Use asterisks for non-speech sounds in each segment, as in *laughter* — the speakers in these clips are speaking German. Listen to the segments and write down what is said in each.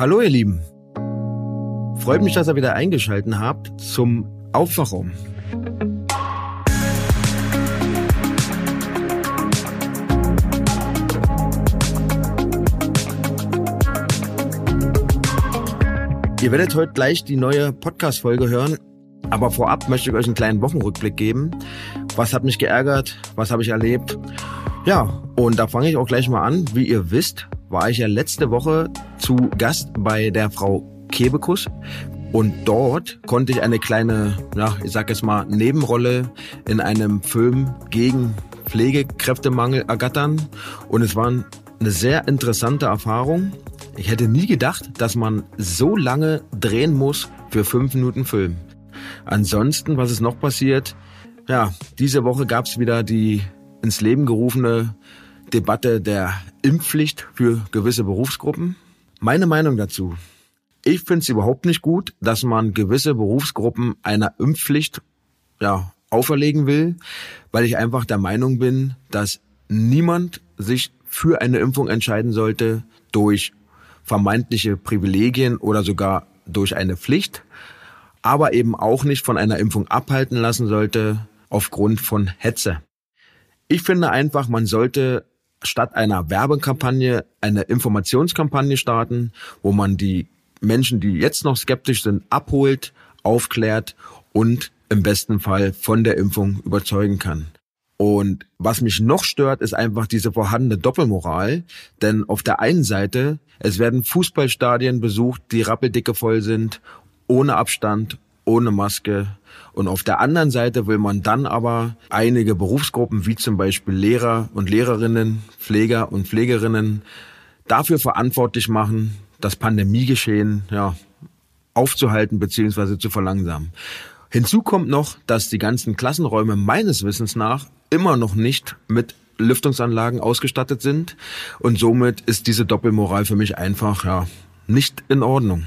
Hallo ihr Lieben. Freut mich, dass ihr wieder eingeschaltet habt zum Aufwachraum. Ihr werdet heute gleich die neue Podcast-Folge hören, aber vorab möchte ich euch einen kleinen Wochenrückblick geben. Was hat mich geärgert? Was habe ich erlebt? Ja, und da fange ich auch gleich mal an. Wie ihr wisst, war ich ja letzte Woche zu Gast bei der Frau Kebekus. Und dort konnte ich eine kleine, ja, ich sag jetzt mal, Nebenrolle in einem Film gegen Pflegekräftemangel ergattern. Und es war eine sehr interessante Erfahrung. Ich hätte nie gedacht, dass man so lange drehen muss für fünf Minuten Film. Ansonsten, was ist noch passiert? Ja, diese Woche gab es wieder die ins Leben gerufene Debatte der Impfpflicht für gewisse Berufsgruppen. Meine Meinung dazu. Ich finde es überhaupt nicht gut, dass man gewisse Berufsgruppen einer Impfpflicht ja, auferlegen will, weil ich einfach der Meinung bin, dass niemand sich für eine Impfung entscheiden sollte durch vermeintliche Privilegien oder sogar durch eine Pflicht, aber eben auch nicht von einer Impfung abhalten lassen sollte aufgrund von Hetze. Ich finde einfach, man sollte statt einer Werbekampagne eine Informationskampagne starten, wo man die Menschen, die jetzt noch skeptisch sind, abholt, aufklärt und im besten Fall von der Impfung überzeugen kann. Und was mich noch stört, ist einfach diese vorhandene Doppelmoral. Denn auf der einen Seite, es werden Fußballstadien besucht, die rappeldicke voll sind, ohne Abstand, ohne Maske. Und auf der anderen Seite will man dann aber einige Berufsgruppen, wie zum Beispiel Lehrer und Lehrerinnen, Pfleger und Pflegerinnen, dafür verantwortlich machen, das Pandemiegeschehen ja, aufzuhalten bzw. zu verlangsamen. Hinzu kommt noch, dass die ganzen Klassenräume meines Wissens nach immer noch nicht mit Lüftungsanlagen ausgestattet sind. Und somit ist diese Doppelmoral für mich einfach ja nicht in Ordnung.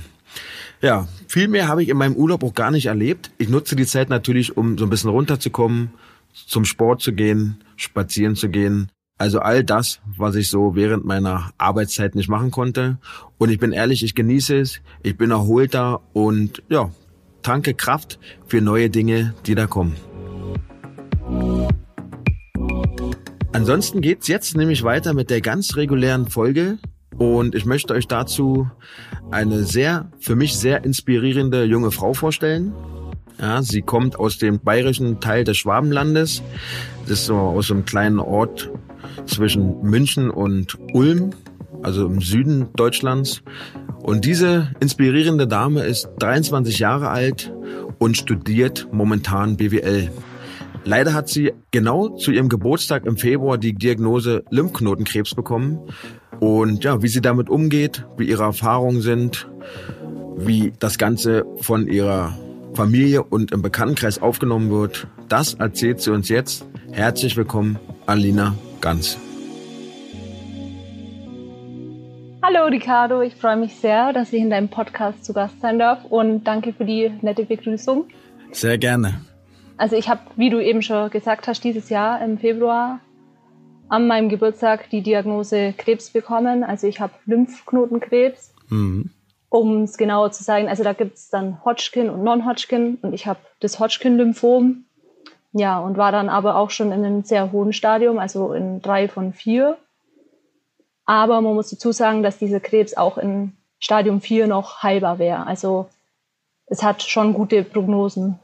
Ja, viel mehr habe ich in meinem Urlaub auch gar nicht erlebt. Ich nutze die Zeit natürlich, um so ein bisschen runterzukommen, zum Sport zu gehen, spazieren zu gehen. Also all das, was ich so während meiner Arbeitszeit nicht machen konnte. Und ich bin ehrlich, ich genieße es. Ich bin erholter und ja, tanke Kraft für neue Dinge, die da kommen. Ansonsten geht's jetzt nämlich weiter mit der ganz regulären Folge und ich möchte euch dazu eine sehr, für mich sehr inspirierende junge Frau vorstellen. Ja, sie kommt aus dem bayerischen Teil des Schwabenlandes. Das ist so aus einem kleinen Ort zwischen München und Ulm, also im Süden Deutschlands. Und diese inspirierende Dame ist 23 Jahre alt und studiert momentan BWL. Leider hat sie genau zu ihrem Geburtstag im Februar die Diagnose Lymphknotenkrebs bekommen. Und ja, wie sie damit umgeht, wie ihre Erfahrungen sind, wie das Ganze von ihrer Familie und im Bekanntenkreis aufgenommen wird, das erzählt sie uns jetzt. Herzlich willkommen, Alina Ganz. Hallo Ricardo, ich freue mich sehr, dass ich in deinem Podcast zu Gast sein darf und danke für die nette Begrüßung. Sehr gerne. Also ich habe, wie du eben schon gesagt hast, dieses Jahr im Februar an meinem Geburtstag die Diagnose Krebs bekommen. Also ich habe Lymphknotenkrebs. Mhm. Um es genauer zu sagen, also da gibt es dann Hodgkin und Non-Hodgkin und ich habe das Hodgkin-Lymphom. Ja, und war dann aber auch schon in einem sehr hohen Stadium, also in drei von vier. Aber man muss dazu sagen, dass dieser Krebs auch in Stadium 4 noch heilbar wäre. Also es hat schon gute Prognosen.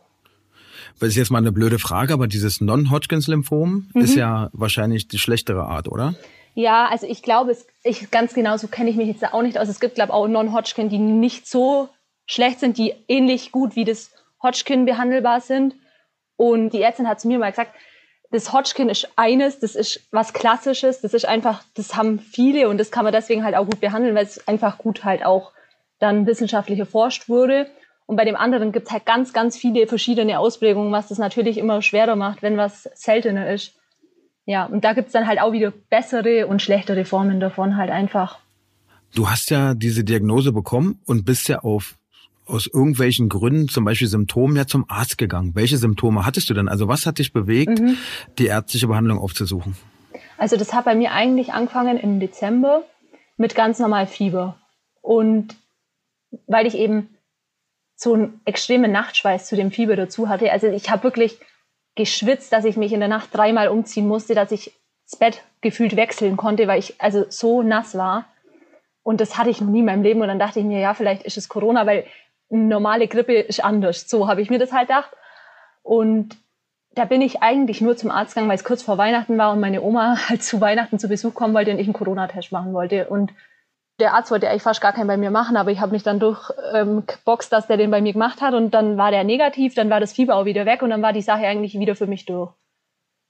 Das ist jetzt mal eine blöde Frage, aber dieses Non-Hodgkins-Lymphom mhm. ist ja wahrscheinlich die schlechtere Art, oder? Ja, also ich glaube, es, ich, ganz genau so kenne ich mich jetzt auch nicht aus. Es gibt, glaube ich, auch Non-Hodgkin, die nicht so schlecht sind, die ähnlich gut wie das Hodgkin behandelbar sind. Und die Ärztin hat zu mir mal gesagt, das Hodgkin ist eines, das ist was Klassisches, das ist einfach, das haben viele und das kann man deswegen halt auch gut behandeln, weil es einfach gut halt auch dann wissenschaftlich erforscht wurde. Und bei dem anderen gibt es halt ganz, ganz viele verschiedene Ausprägungen, was das natürlich immer schwerer macht, wenn was seltener ist. Ja, und da gibt es dann halt auch wieder bessere und schlechtere Formen davon halt einfach. Du hast ja diese Diagnose bekommen und bist ja auf aus irgendwelchen Gründen, zum Beispiel Symptomen, ja zum Arzt gegangen. Welche Symptome hattest du denn? Also was hat dich bewegt, mhm. die ärztliche Behandlung aufzusuchen? Also das hat bei mir eigentlich angefangen im Dezember mit ganz normal Fieber. Und weil ich eben so einen extremen Nachtschweiß zu dem Fieber dazu hatte. Also ich habe wirklich geschwitzt, dass ich mich in der Nacht dreimal umziehen musste, dass ich das Bett gefühlt wechseln konnte, weil ich also so nass war. Und das hatte ich noch nie in meinem Leben. Und dann dachte ich mir, ja, vielleicht ist es Corona, weil eine normale Grippe ist anders. So habe ich mir das halt gedacht. Und da bin ich eigentlich nur zum Arzt gegangen, weil es kurz vor Weihnachten war und meine Oma halt zu Weihnachten zu Besuch kommen wollte und ich einen Corona-Test machen wollte. Und der Arzt wollte eigentlich fast gar keinen bei mir machen, aber ich habe mich dann durchgeboxt, ähm, dass der den bei mir gemacht hat und dann war der negativ, dann war das Fieber auch wieder weg und dann war die Sache eigentlich wieder für mich durch.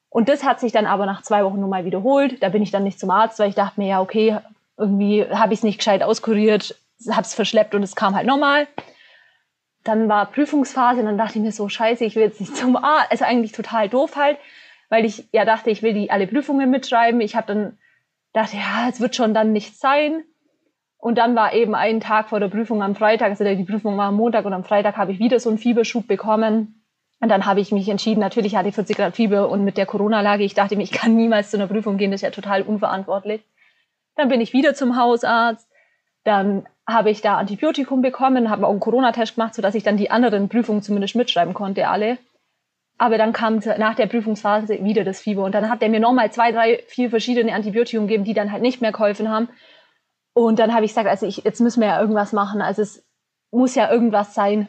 Und das hat sich dann aber nach zwei Wochen nochmal wiederholt. Da bin ich dann nicht zum Arzt, weil ich dachte mir, ja, okay, irgendwie habe ich es nicht gescheit auskuriert, habe es verschleppt und es kam halt nochmal dann war Prüfungsphase und dann dachte ich mir so, scheiße, ich will jetzt nicht zum A. Also eigentlich total doof halt, weil ich ja dachte, ich will die alle Prüfungen mitschreiben. Ich habe dann dachte, ja, es wird schon dann nichts sein. Und dann war eben ein Tag vor der Prüfung am Freitag, also die Prüfung war am Montag und am Freitag habe ich wieder so einen Fieberschub bekommen. Und dann habe ich mich entschieden, natürlich hatte ich 40 Grad Fieber und mit der Corona-Lage, ich dachte mir, ich kann niemals zu einer Prüfung gehen, das ist ja total unverantwortlich. Dann bin ich wieder zum Hausarzt. Dann habe ich da Antibiotikum bekommen, habe auch einen Corona-Test gemacht, sodass ich dann die anderen Prüfungen zumindest mitschreiben konnte, alle. Aber dann kam nach der Prüfungsphase wieder das Fieber und dann hat er mir nochmal zwei, drei, vier verschiedene Antibiotikum gegeben, die dann halt nicht mehr geholfen haben. Und dann habe ich gesagt, also ich, jetzt müssen wir ja irgendwas machen. Also es muss ja irgendwas sein.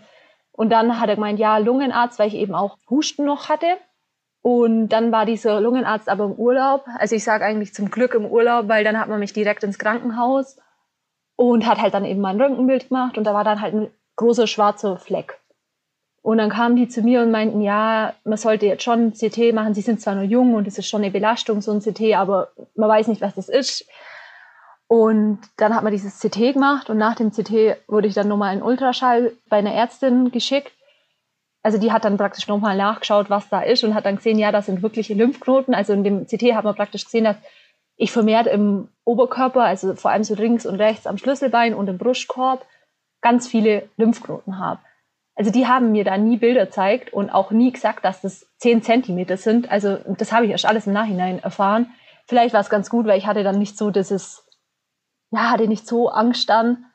Und dann hat er gemeint, ja, Lungenarzt, weil ich eben auch Husten noch hatte. Und dann war dieser Lungenarzt aber im Urlaub. Also ich sage eigentlich zum Glück im Urlaub, weil dann hat man mich direkt ins Krankenhaus und hat halt dann eben mein Röntgenbild gemacht und da war dann halt ein großer schwarzer Fleck. Und dann kamen die zu mir und meinten, ja, man sollte jetzt schon CT machen. Sie sind zwar noch jung und es ist schon eine Belastung, so ein CT, aber man weiß nicht, was das ist. Und dann hat man dieses CT gemacht und nach dem CT wurde ich dann nochmal in Ultraschall bei einer Ärztin geschickt. Also die hat dann praktisch nochmal nachgeschaut, was da ist und hat dann gesehen, ja, das sind wirkliche Lymphknoten. Also in dem CT hat man praktisch gesehen, dass ich vermehrt im Oberkörper, also vor allem so links und rechts am Schlüsselbein und im Brustkorb, ganz viele Lymphknoten habe. Also die haben mir da nie Bilder gezeigt und auch nie gesagt, dass das 10 Zentimeter sind. Also das habe ich erst alles im Nachhinein erfahren. Vielleicht war es ganz gut, weil ich hatte dann nicht so dieses, ja, hatte nicht so Angst dann. Und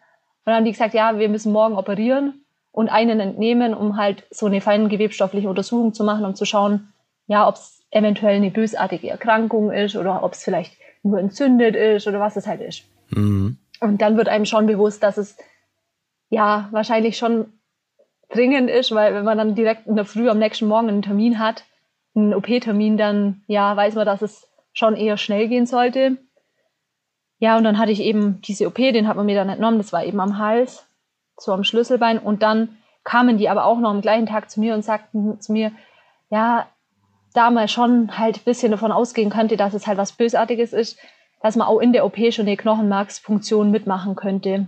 dann haben die gesagt, ja, wir müssen morgen operieren und einen entnehmen, um halt so eine feingewebstoffliche Untersuchung zu machen, um zu schauen, ja, ob es eventuell eine bösartige Erkrankung ist oder ob es vielleicht nur entzündet ist oder was es halt ist. Mhm. Und dann wird einem schon bewusst, dass es ja wahrscheinlich schon dringend ist, weil wenn man dann direkt in der Früh am nächsten Morgen einen Termin hat, einen OP-Termin, dann ja, weiß man, dass es schon eher schnell gehen sollte. Ja, und dann hatte ich eben diese OP, den hat man mir dann entnommen, das war eben am Hals, so am Schlüsselbein. Und dann kamen die aber auch noch am gleichen Tag zu mir und sagten zu mir, ja, da man schon halt ein bisschen davon ausgehen könnte, dass es halt was Bösartiges ist, dass man auch in der OP schon eine Knochenmarksfunktion mitmachen könnte.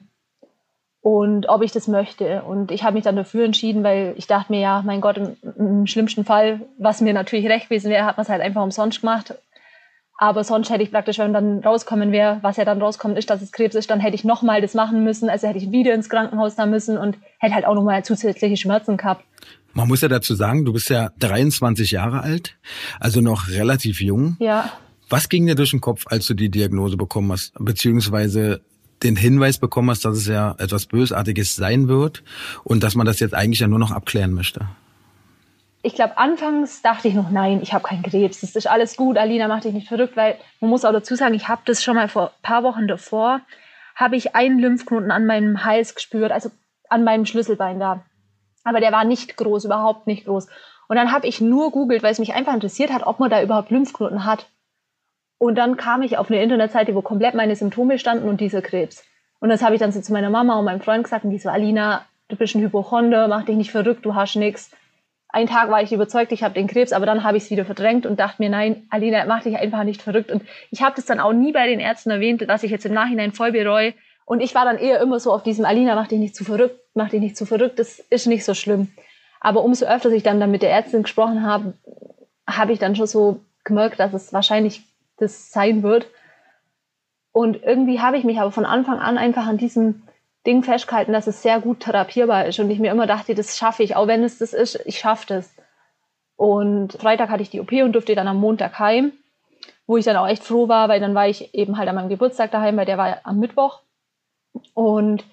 Und ob ich das möchte. Und ich habe mich dann dafür entschieden, weil ich dachte mir, ja, mein Gott, im, im schlimmsten Fall, was mir natürlich recht gewesen wäre, hat man es halt einfach umsonst gemacht. Aber sonst hätte ich praktisch, wenn dann rauskommen wäre, was ja dann rauskommt, ist, dass es Krebs ist, dann hätte ich nochmal das machen müssen. Also hätte ich wieder ins Krankenhaus da müssen und hätte halt auch nochmal zusätzliche Schmerzen gehabt. Man muss ja dazu sagen, du bist ja 23 Jahre alt, also noch relativ jung. Ja. Was ging dir durch den Kopf, als du die Diagnose bekommen hast, beziehungsweise den Hinweis bekommen hast, dass es ja etwas Bösartiges sein wird und dass man das jetzt eigentlich ja nur noch abklären möchte? Ich glaube, anfangs dachte ich noch, nein, ich habe keinen Krebs, das ist alles gut, Alina, mach dich nicht verrückt, weil man muss auch dazu sagen, ich habe das schon mal vor ein paar Wochen davor, habe ich einen Lymphknoten an meinem Hals gespürt, also an meinem Schlüsselbein da aber der war nicht groß, überhaupt nicht groß. Und dann habe ich nur googelt, weil es mich einfach interessiert hat, ob man da überhaupt Lymphknoten hat. Und dann kam ich auf eine Internetseite, wo komplett meine Symptome standen und dieser Krebs. Und das habe ich dann so zu meiner Mama und meinem Freund gesagt und die so, Alina, du bist ein Hypochonder, mach dich nicht verrückt, du hast nichts. Einen Tag war ich überzeugt, ich habe den Krebs, aber dann habe ich es wieder verdrängt und dachte mir, nein, Alina, mach dich einfach nicht verrückt. Und ich habe das dann auch nie bei den Ärzten erwähnt, dass ich jetzt im Nachhinein voll bereue, und ich war dann eher immer so auf diesem, Alina, mach dich nicht zu verrückt, mach dich nicht zu verrückt, das ist nicht so schlimm. Aber umso öfter ich dann, dann mit der Ärztin gesprochen habe, habe ich dann schon so gemerkt, dass es wahrscheinlich das sein wird. Und irgendwie habe ich mich aber von Anfang an einfach an diesem Ding festgehalten, dass es sehr gut therapierbar ist. Und ich mir immer dachte, das schaffe ich, auch wenn es das ist, ich schaffe das. Und Freitag hatte ich die OP und durfte dann am Montag heim, wo ich dann auch echt froh war, weil dann war ich eben halt an meinem Geburtstag daheim, weil der war am Mittwoch. Und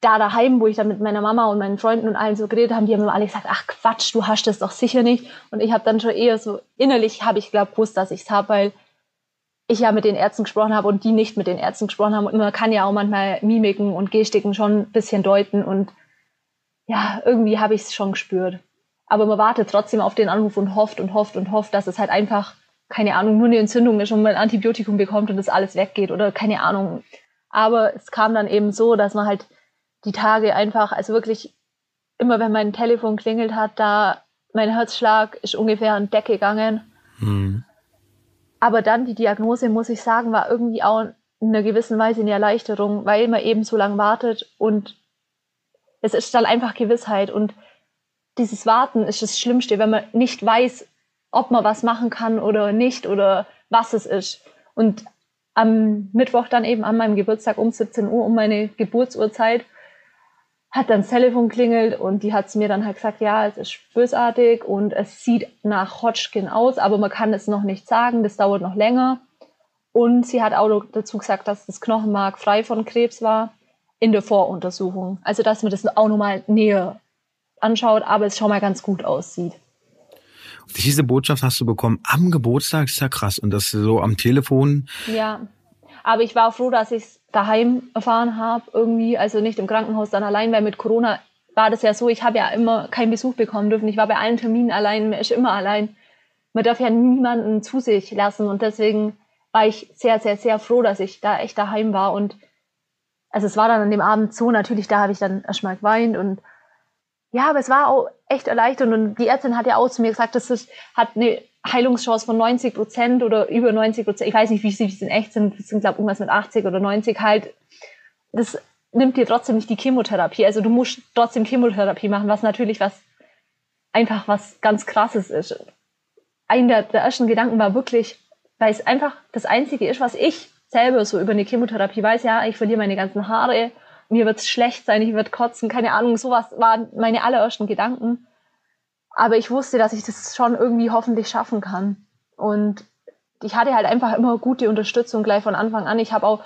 da daheim, wo ich dann mit meiner Mama und meinen Freunden und allen so geredet haben, die haben immer alle gesagt, ach Quatsch, du hast das doch sicher nicht. Und ich habe dann schon eher so, innerlich habe ich glaube gewusst, dass ich es habe, weil ich ja mit den Ärzten gesprochen habe und die nicht mit den Ärzten gesprochen haben. Und man kann ja auch manchmal Mimiken und Gestiken schon ein bisschen deuten und ja, irgendwie habe ich es schon gespürt. Aber man wartet trotzdem auf den Anruf und hofft und hofft und hofft, dass es halt einfach, keine Ahnung, nur eine Entzündung ist und man ein Antibiotikum bekommt und das alles weggeht oder keine Ahnung. Aber es kam dann eben so, dass man halt die Tage einfach, also wirklich immer wenn mein Telefon klingelt hat, da mein Herzschlag ist ungefähr an Deck gegangen. Mhm. Aber dann die Diagnose, muss ich sagen, war irgendwie auch in einer gewissen Weise eine Erleichterung, weil man eben so lange wartet und es ist dann einfach Gewissheit und dieses Warten ist das Schlimmste, wenn man nicht weiß, ob man was machen kann oder nicht oder was es ist. Und am Mittwoch dann eben an meinem Geburtstag um 17 Uhr, um meine Geburtsurzeit, hat dann das Telefon klingelt und die hat mir dann halt gesagt, ja, es ist bösartig und es sieht nach Hodgkin aus, aber man kann es noch nicht sagen, das dauert noch länger. Und sie hat auch dazu gesagt, dass das Knochenmark frei von Krebs war in der Voruntersuchung. Also, dass man das auch nochmal näher anschaut, aber es schon mal ganz gut aussieht. Diese Botschaft hast du bekommen am Geburtstag, ist ja krass. Und das so am Telefon. Ja, aber ich war froh, dass ich es daheim erfahren habe, irgendwie, also nicht im Krankenhaus dann allein, weil mit Corona war das ja so, ich habe ja immer keinen Besuch bekommen dürfen. Ich war bei allen Terminen allein, man ist immer allein. Man darf ja niemanden zu sich lassen und deswegen war ich sehr, sehr, sehr froh, dass ich da echt daheim war und also es war dann an dem Abend so, natürlich, da habe ich dann erstmal geweint und ja, aber es war auch echt erleichternd und die Ärztin hat ja auch zu mir gesagt, das ist, hat eine Heilungschance von 90 Prozent oder über 90 Prozent. Ich weiß nicht, wie sie in echt sind. Das sind, glaube ich, irgendwas mit 80 oder 90 halt. Das nimmt dir trotzdem nicht die Chemotherapie. Also du musst trotzdem Chemotherapie machen, was natürlich was, einfach was ganz krasses ist. Einer der, der ersten Gedanken war wirklich, weil es einfach das Einzige ist, was ich selber so über eine Chemotherapie weiß. Ja, ich verliere meine ganzen Haare, mir wird es schlecht sein, ich werde kotzen, keine Ahnung. Sowas waren meine allerersten Gedanken. Aber ich wusste, dass ich das schon irgendwie hoffentlich schaffen kann. Und ich hatte halt einfach immer gute Unterstützung gleich von Anfang an. Ich habe auch,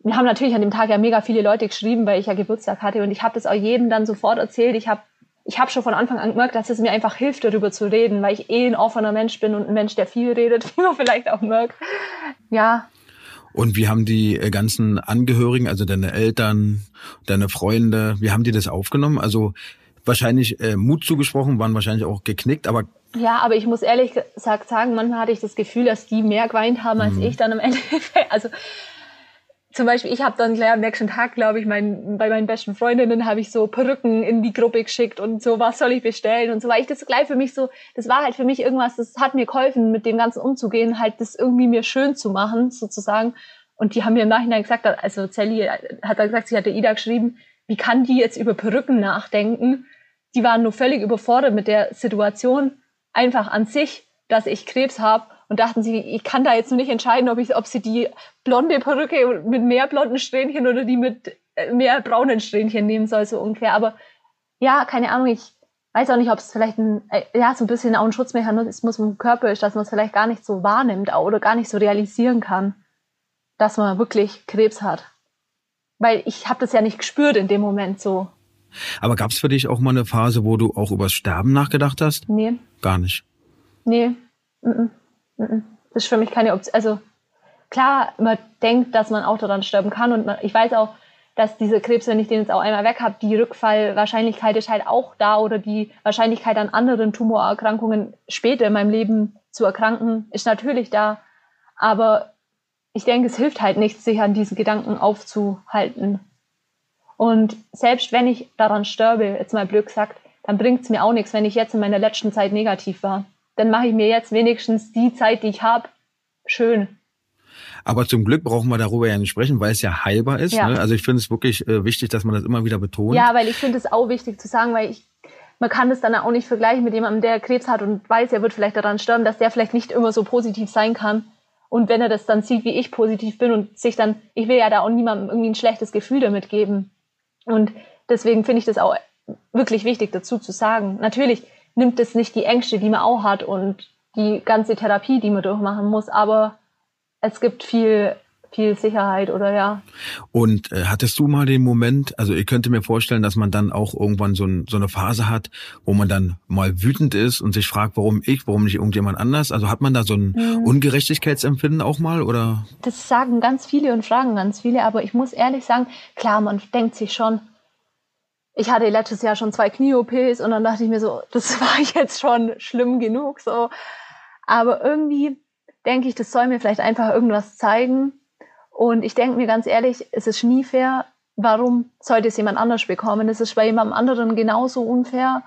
wir haben natürlich an dem Tag ja mega viele Leute geschrieben, weil ich ja Geburtstag hatte und ich habe das auch jedem dann sofort erzählt. Ich habe ich hab schon von Anfang an gemerkt, dass es mir einfach hilft, darüber zu reden, weil ich eh ein offener Mensch bin und ein Mensch, der viel redet, *laughs* wie man vielleicht auch merkt. Ja. Und wie haben die äh, ganzen Angehörigen, also deine Eltern, deine Freunde, wie haben die das aufgenommen? Also wahrscheinlich äh, Mut zugesprochen, waren wahrscheinlich auch geknickt, aber ja, aber ich muss ehrlich gesagt sagen, manchmal hatte ich das Gefühl, dass die mehr geweint haben als mhm. ich dann am Ende. *laughs* Also zum Beispiel, ich habe dann gleich am nächsten Tag, glaube ich, mein, bei meinen besten Freundinnen habe ich so Perücken in die Gruppe geschickt und so, was soll ich bestellen und so, weil ich das gleich für mich so, das war halt für mich irgendwas, das hat mir geholfen, mit dem Ganzen umzugehen, halt das irgendwie mir schön zu machen, sozusagen. Und die haben mir im Nachhinein gesagt, also Sally hat dann gesagt, sie hatte Ida geschrieben, wie kann die jetzt über Perücken nachdenken? die waren nur völlig überfordert mit der Situation, einfach an sich, dass ich Krebs habe und dachten sie, ich kann da jetzt nur nicht entscheiden, ob, ich, ob sie die blonde Perücke mit mehr blonden Strähnchen oder die mit äh, mehr braunen Strähnchen nehmen soll, so ungefähr. Aber ja, keine Ahnung, ich weiß auch nicht, ob es vielleicht ein, äh, ja, so ein bisschen auch ein Schutzmechanismus im Körper ist, dass man es vielleicht gar nicht so wahrnimmt oder gar nicht so realisieren kann, dass man wirklich Krebs hat. Weil ich habe das ja nicht gespürt in dem Moment so. Aber gab es für dich auch mal eine Phase, wo du auch übers Sterben nachgedacht hast? Nee. Gar nicht. Nee. Mm -mm. Mm das ist für mich keine Option. Also klar, man denkt, dass man auch daran sterben kann und man, ich weiß auch, dass diese Krebs, wenn ich den jetzt auch einmal weg habe, die Rückfallwahrscheinlichkeit ist halt auch da oder die Wahrscheinlichkeit an anderen Tumorerkrankungen später in meinem Leben zu erkranken, ist natürlich da. Aber ich denke, es hilft halt nichts, sich an diesen Gedanken aufzuhalten. Und selbst wenn ich daran sterbe, jetzt mal blöd gesagt, dann bringt es mir auch nichts, wenn ich jetzt in meiner letzten Zeit negativ war. Dann mache ich mir jetzt wenigstens die Zeit, die ich habe, schön. Aber zum Glück brauchen wir darüber ja nicht sprechen, weil es ja heilbar ist. Ja. Ne? Also ich finde es wirklich äh, wichtig, dass man das immer wieder betont. Ja, weil ich finde es auch wichtig zu sagen, weil ich, man kann das dann auch nicht vergleichen mit jemandem, der Krebs hat und weiß, er wird vielleicht daran sterben, dass der vielleicht nicht immer so positiv sein kann. Und wenn er das dann sieht, wie ich positiv bin und sich dann, ich will ja da auch niemandem irgendwie ein schlechtes Gefühl damit geben. Und deswegen finde ich das auch wirklich wichtig dazu zu sagen. Natürlich nimmt es nicht die Ängste, die man auch hat und die ganze Therapie, die man durchmachen muss, aber es gibt viel, viel Sicherheit oder ja. Und äh, hattest du mal den Moment, also ich könnte mir vorstellen, dass man dann auch irgendwann so, ein, so eine Phase hat, wo man dann mal wütend ist und sich fragt, warum ich, warum nicht irgendjemand anders? Also hat man da so ein mhm. Ungerechtigkeitsempfinden auch mal oder? Das sagen ganz viele und fragen ganz viele, aber ich muss ehrlich sagen, klar, man denkt sich schon, ich hatte letztes Jahr schon zwei Knie-OPs und dann dachte ich mir so, das *laughs* war jetzt schon schlimm genug so. Aber irgendwie denke ich, das soll mir vielleicht einfach irgendwas zeigen, und ich denke mir ganz ehrlich, es ist nie fair. Warum sollte es jemand anders bekommen? Es ist bei jemandem anderen genauso unfair.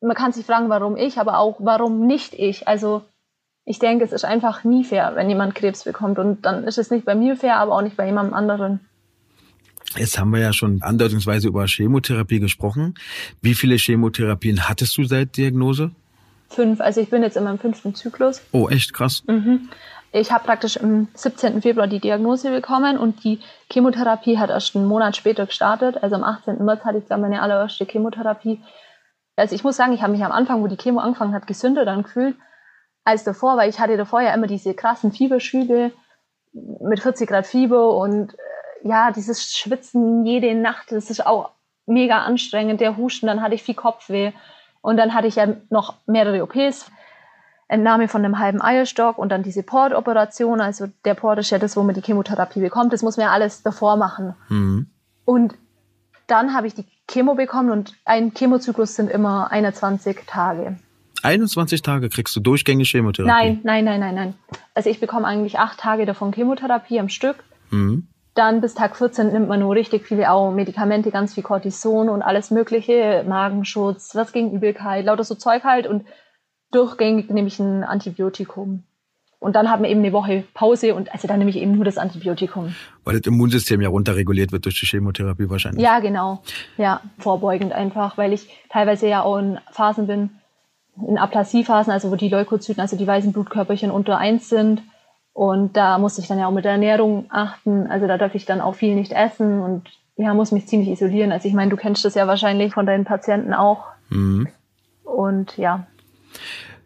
Man kann sich fragen, warum ich, aber auch warum nicht ich. Also ich denke, es ist einfach nie fair, wenn jemand Krebs bekommt. Und dann ist es nicht bei mir fair, aber auch nicht bei jemandem anderen. Jetzt haben wir ja schon andeutungsweise über Chemotherapie gesprochen. Wie viele Chemotherapien hattest du seit Diagnose? Fünf. Also ich bin jetzt in meinem fünften Zyklus. Oh, echt krass. Mhm. Ich habe praktisch am 17. Februar die Diagnose bekommen und die Chemotherapie hat erst einen Monat später gestartet. Also am 18. März hatte ich dann meine allererste Chemotherapie. Also ich muss sagen, ich habe mich am Anfang, wo die Chemo angefangen hat, gesünder dann gefühlt als davor, weil ich hatte davor ja immer diese krassen Fieberschübe mit 40 Grad Fieber und ja, dieses Schwitzen jede Nacht, das ist auch mega anstrengend, der Husten, dann hatte ich viel Kopfweh und dann hatte ich ja noch mehrere OPs Entnahme von einem halben Eierstock und dann diese Portoperation. Also der Port ist ja das, wo man die Chemotherapie bekommt. Das muss man ja alles davor machen. Mhm. Und dann habe ich die Chemo bekommen und ein Chemozyklus sind immer 21 Tage. 21 Tage kriegst du durchgängig Chemotherapie? Nein, nein, nein, nein, nein. Also ich bekomme eigentlich acht Tage davon Chemotherapie am Stück. Mhm. Dann bis Tag 14 nimmt man nur richtig viele auch Medikamente, ganz viel Cortison und alles mögliche, Magenschutz, was gegen Übelkeit, lauter so Zeug halt und durchgängig nehme ich ein Antibiotikum. Und dann haben wir eben eine Woche Pause und also dann nehme ich eben nur das Antibiotikum. Weil das Immunsystem ja runterreguliert wird durch die Chemotherapie wahrscheinlich. Ja, genau. Ja, vorbeugend einfach, weil ich teilweise ja auch in Phasen bin, in Aplasiephasen, also wo die Leukozyten, also die weißen Blutkörperchen unter eins sind. Und da muss ich dann ja auch mit der Ernährung achten. Also da darf ich dann auch viel nicht essen und ja, muss mich ziemlich isolieren. Also ich meine, du kennst das ja wahrscheinlich von deinen Patienten auch. Mhm. Und ja,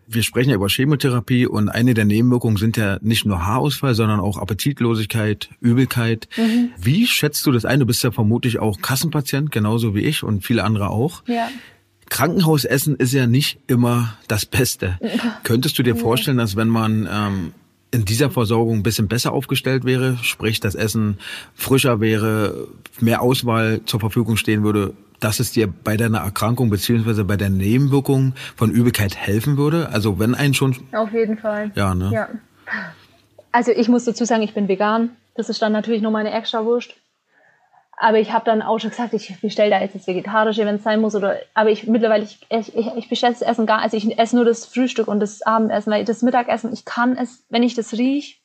wir sprechen ja über Chemotherapie und eine der Nebenwirkungen sind ja nicht nur Haarausfall, sondern auch Appetitlosigkeit, Übelkeit. Mhm. Wie schätzt du das ein? Du bist ja vermutlich auch Kassenpatient, genauso wie ich und viele andere auch. Ja. Krankenhausessen ist ja nicht immer das Beste. Könntest du dir vorstellen, dass wenn man ähm, in dieser Versorgung ein bisschen besser aufgestellt wäre, sprich das Essen frischer wäre, mehr Auswahl zur Verfügung stehen würde, dass es dir bei deiner Erkrankung beziehungsweise bei der Nebenwirkung von Übelkeit helfen würde? Also wenn ein schon. Auf jeden Fall. Ja, ne? Ja. Also ich muss dazu sagen, ich bin vegan. Das ist dann natürlich nur meine extra Wurst. Aber ich habe dann auch schon gesagt, ich bestelle da jetzt das Vegetarische, wenn es sein muss. Oder, aber ich mittlerweile, ich, ich, ich bestelle das Essen gar, also ich esse nur das Frühstück und das Abendessen, weil das Mittagessen, ich kann es, wenn ich das rieche,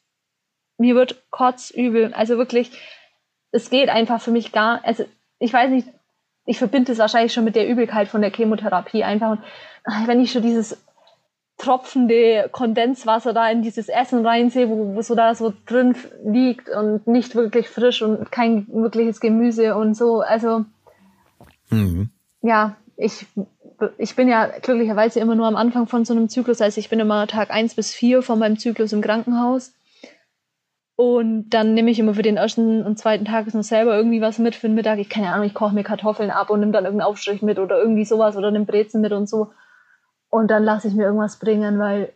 mir wird kotzübel. Also wirklich, es geht einfach für mich gar, also ich weiß nicht, ich verbinde es wahrscheinlich schon mit der Übelkeit von der Chemotherapie einfach. Und ah, wenn ich schon dieses tropfende Kondenswasser da in dieses Essen reinsehe, wo, wo so da so drin liegt und nicht wirklich frisch und kein wirkliches Gemüse und so. Also mhm. ja, ich, ich bin ja glücklicherweise immer nur am Anfang von so einem Zyklus. Also ich bin immer Tag eins bis vier von meinem Zyklus im Krankenhaus. Und dann nehme ich immer für den ersten und zweiten Tag noch selber irgendwie was mit für den Mittag. Ich keine Ahnung, ich koche mir Kartoffeln ab und nehme dann irgendeinen Aufstrich mit oder irgendwie sowas oder nehme Brezen mit und so. Und dann lasse ich mir irgendwas bringen, weil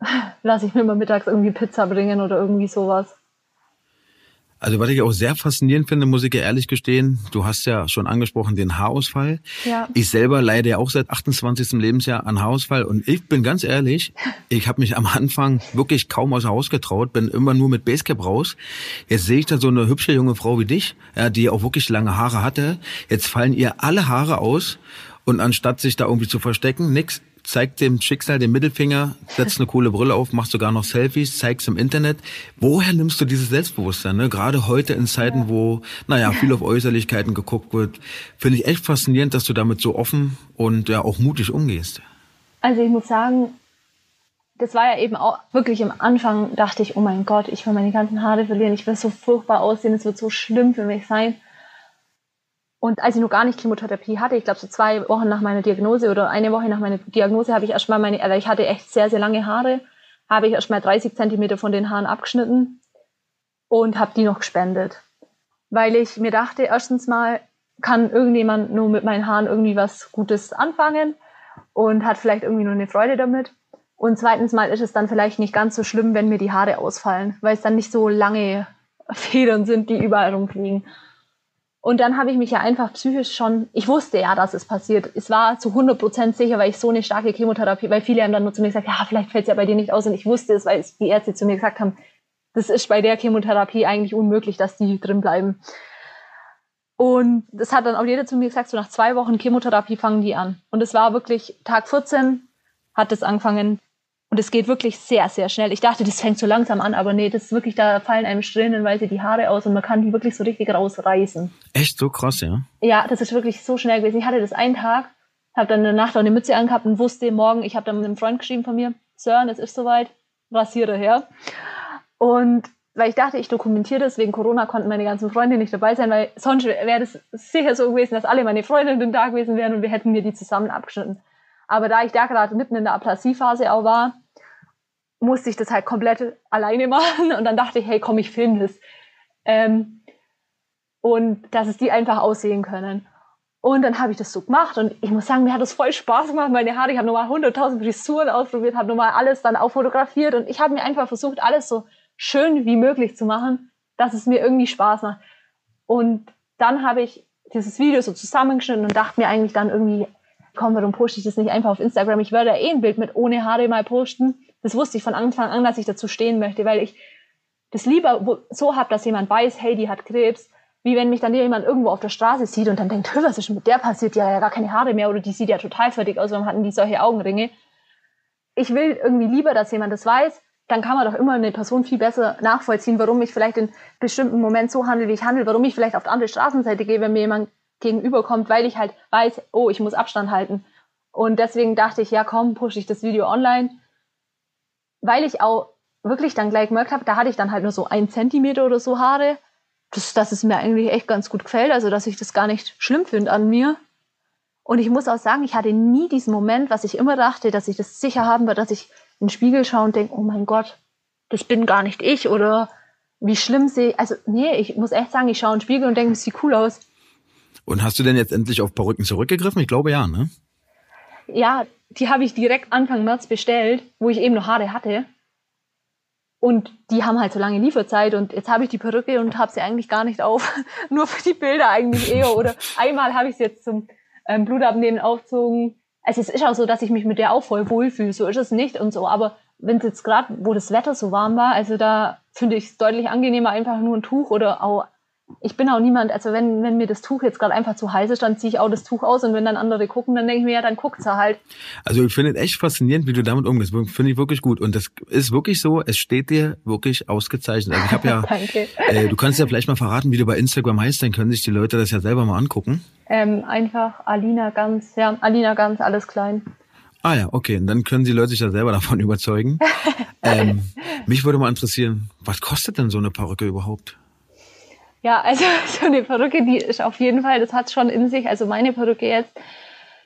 *laughs* lasse ich mir immer mittags irgendwie Pizza bringen oder irgendwie sowas. Also was ich auch sehr faszinierend finde, muss ich ja ehrlich gestehen, du hast ja schon angesprochen den Haarausfall. Ja. Ich selber leide ja auch seit 28. Lebensjahr an Haarausfall und ich bin ganz ehrlich, *laughs* ich habe mich am Anfang wirklich kaum aus Haus getraut, bin immer nur mit Basecap raus. Jetzt sehe ich da so eine hübsche junge Frau wie dich, ja, die auch wirklich lange Haare hatte. Jetzt fallen ihr alle Haare aus und anstatt sich da irgendwie zu verstecken, nix, zeigt dem Schicksal den Mittelfinger, setzt eine coole Brille auf, macht sogar noch Selfies, zeigt's im Internet. Woher nimmst du dieses Selbstbewusstsein? Ne? Gerade heute in Zeiten, wo, naja, viel auf Äußerlichkeiten geguckt wird, finde ich echt faszinierend, dass du damit so offen und ja auch mutig umgehst. Also ich muss sagen, das war ja eben auch wirklich am Anfang, dachte ich, oh mein Gott, ich will meine ganzen Haare verlieren, ich will so furchtbar aussehen, es wird so schlimm für mich sein. Und als ich noch gar nicht Chemotherapie hatte, ich glaube so zwei Wochen nach meiner Diagnose oder eine Woche nach meiner Diagnose, habe ich erstmal meine, also ich hatte echt sehr, sehr lange Haare, habe ich erstmal 30 Zentimeter von den Haaren abgeschnitten. und habe die noch gespendet. Weil ich mir dachte, erstens mal kann irgendjemand nur mit meinen Haaren irgendwie was Gutes anfangen und hat vielleicht irgendwie nur eine Freude damit. Und zweitens mal ist es dann vielleicht nicht ganz so schlimm, wenn mir die Haare ausfallen, weil es dann nicht so lange *laughs* Federn sind, die überall rumfliegen. Und dann habe ich mich ja einfach psychisch schon, ich wusste ja, dass es passiert. Es war zu 100% sicher, weil ich so eine starke Chemotherapie, weil viele haben dann nur zu mir gesagt, ja, vielleicht fällt es ja bei dir nicht aus. Und ich wusste es, weil die Ärzte zu mir gesagt haben, das ist bei der Chemotherapie eigentlich unmöglich, dass die drin bleiben. Und das hat dann auch jeder zu mir gesagt, so nach zwei Wochen Chemotherapie fangen die an. Und es war wirklich Tag 14 hat es angefangen. Und es geht wirklich sehr, sehr schnell. Ich dachte, das fängt so langsam an, aber nee, das ist wirklich, da fallen einem stellenweise die Haare aus und man kann die wirklich so richtig rausreißen. Echt so krass, ja? Ja, das ist wirklich so schnell gewesen. Ich hatte das einen Tag, habe dann eine Nacht auch eine Mütze angehabt und wusste morgen, ich habe dann mit einem Freund geschrieben von mir, Sören, es ist soweit, rasiere her. Und weil ich dachte, ich dokumentiere das, wegen Corona konnten meine ganzen Freunde nicht dabei sein, weil sonst wäre das sicher so gewesen, dass alle meine Freundinnen da gewesen wären und wir hätten mir die zusammen abgeschnitten. Aber da ich da gerade mitten in der Aplasie-Phase auch war, musste ich das halt komplett alleine machen und dann dachte ich, hey, komm, ich filme das. Ähm, und dass es die einfach aussehen können. Und dann habe ich das so gemacht und ich muss sagen, mir hat das voll Spaß gemacht. Meine Haare, ich habe nochmal 100.000 Frisuren ausprobiert, habe nochmal alles dann auch fotografiert und ich habe mir einfach versucht, alles so schön wie möglich zu machen, dass es mir irgendwie Spaß macht. Und dann habe ich dieses Video so zusammengeschnitten und dachte mir eigentlich dann irgendwie, komm, warum poste ich das nicht einfach auf Instagram? Ich werde eh ein Bild mit ohne Haare mal posten. Das wusste ich von Anfang an, dass ich dazu stehen möchte, weil ich das lieber so habe, dass jemand weiß, hey, die hat Krebs, wie wenn mich dann jemand irgendwo auf der Straße sieht und dann denkt, was ist mit der passiert? Die hat ja gar keine Haare mehr oder die sieht ja total fertig aus, warum hatten die solche Augenringe? Ich will irgendwie lieber, dass jemand das weiß, dann kann man doch immer eine Person viel besser nachvollziehen, warum ich vielleicht in bestimmten Moment so handle, wie ich handle, warum ich vielleicht auf die andere Straßenseite gehe, wenn mir jemand gegenüberkommt, weil ich halt weiß, oh, ich muss Abstand halten. Und deswegen dachte ich, ja komm, pushe ich das Video online, weil ich auch wirklich dann gleich gemerkt habe, da hatte ich dann halt nur so ein Zentimeter oder so Haare, dass, dass es mir eigentlich echt ganz gut gefällt, also dass ich das gar nicht schlimm finde an mir. Und ich muss auch sagen, ich hatte nie diesen Moment, was ich immer dachte, dass ich das sicher haben werde, dass ich in den Spiegel schaue und denke, oh mein Gott, das bin gar nicht ich oder wie schlimm sehe Also nee, ich muss echt sagen, ich schaue in den Spiegel und denke, es sieht cool aus. Und hast du denn jetzt endlich auf Perücken zurückgegriffen? Ich glaube ja, ne? Ja, die habe ich direkt Anfang März bestellt, wo ich eben noch Haare hatte. Und die haben halt so lange Lieferzeit und jetzt habe ich die Perücke und habe sie eigentlich gar nicht auf. *laughs* Nur für die Bilder eigentlich eher. Oder einmal habe ich sie jetzt zum ähm, Blutabnehmen aufgezogen also es ist auch so, dass ich mich mit der auch voll wohlfühle, so ist es nicht und so, aber wenn es jetzt gerade, wo das Wetter so warm war, also da finde ich es deutlich angenehmer, einfach nur ein Tuch oder auch ich bin auch niemand, also wenn, wenn mir das Tuch jetzt gerade einfach zu heiß ist, dann ziehe ich auch das Tuch aus und wenn dann andere gucken, dann denke ich mir, ja, dann guckt's halt. Also ich finde es echt faszinierend, wie du damit umgehst. Finde ich wirklich gut. Und das ist wirklich so, es steht dir wirklich ausgezeichnet. Also ich habe ja, *laughs* äh, du kannst ja vielleicht mal verraten, wie du bei Instagram heißt, dann können sich die Leute das ja selber mal angucken. Ähm, einfach Alina Ganz, ja, Alina Ganz, alles klein. Ah ja, okay. Und dann können die Leute sich da selber davon überzeugen. *laughs* ähm, mich würde mal interessieren, was kostet denn so eine Perücke überhaupt? Ja, also *laughs* so eine Perücke, die ist auf jeden Fall, das hat schon in sich. Also meine Perücke jetzt,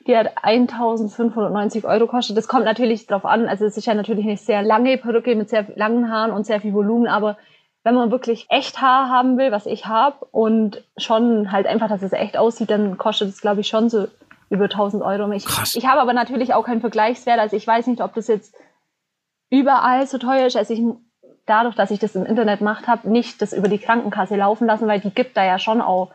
die hat 1590 Euro kostet. Das kommt natürlich drauf an. Also es ist ja natürlich eine sehr lange Perücke mit sehr langen Haaren und sehr viel Volumen, aber wenn man wirklich echt Haar haben will, was ich habe und schon halt einfach, dass es echt aussieht, dann kostet es, glaube ich, schon so über 1000 Euro. Ich, Krass. ich habe aber natürlich auch keinen Vergleichswert. Also ich weiß nicht, ob das jetzt überall so teuer ist. Also ich dadurch, dass ich das im Internet gemacht habe, nicht das über die Krankenkasse laufen lassen, weil die gibt da ja schon auch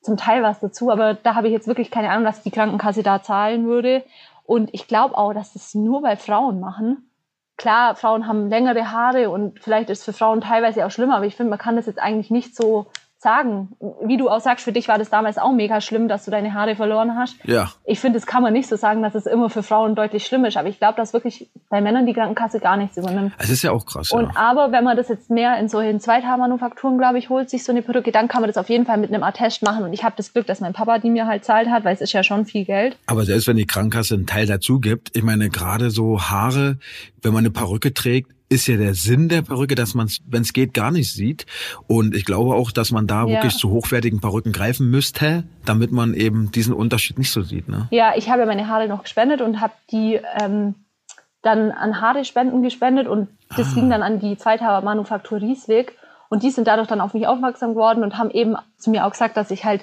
zum Teil was dazu. Aber da habe ich jetzt wirklich keine Ahnung, was die Krankenkasse da zahlen würde. Und ich glaube auch, dass das nur bei Frauen machen. Klar, Frauen haben längere Haare und vielleicht ist es für Frauen teilweise auch schlimmer, aber ich finde, man kann das jetzt eigentlich nicht so sagen. Wie du auch sagst, für dich war das damals auch mega schlimm, dass du deine Haare verloren hast. Ja. Ich finde, das kann man nicht so sagen, dass es immer für Frauen deutlich schlimm ist. Aber ich glaube, dass wirklich bei Männern die Krankenkasse gar nichts übernimmt. Es ist ja auch krass. Und ja. aber wenn man das jetzt mehr in solchen Zweithaarmanufakturen, glaube ich, holt, sich so eine Perücke, dann kann man das auf jeden Fall mit einem Attest machen. Und ich habe das Glück, dass mein Papa die mir halt zahlt hat, weil es ist ja schon viel Geld. Aber selbst wenn die Krankenkasse einen Teil dazu gibt, ich meine, gerade so Haare, wenn man eine Perücke trägt, ist ja der Sinn der Perücke, dass man es, wenn es geht, gar nicht sieht. Und ich glaube auch, dass man da ja. wirklich zu hochwertigen Perücken greifen müsste, damit man eben diesen Unterschied nicht so sieht. Ne? Ja, ich habe meine Haare noch gespendet und habe die ähm, dann an Haare spenden gespendet und das ah. ging dann an die Zweithaber Manufaktur Riesweg. Und die sind dadurch dann auf mich aufmerksam geworden und haben eben zu mir auch gesagt, dass ich halt,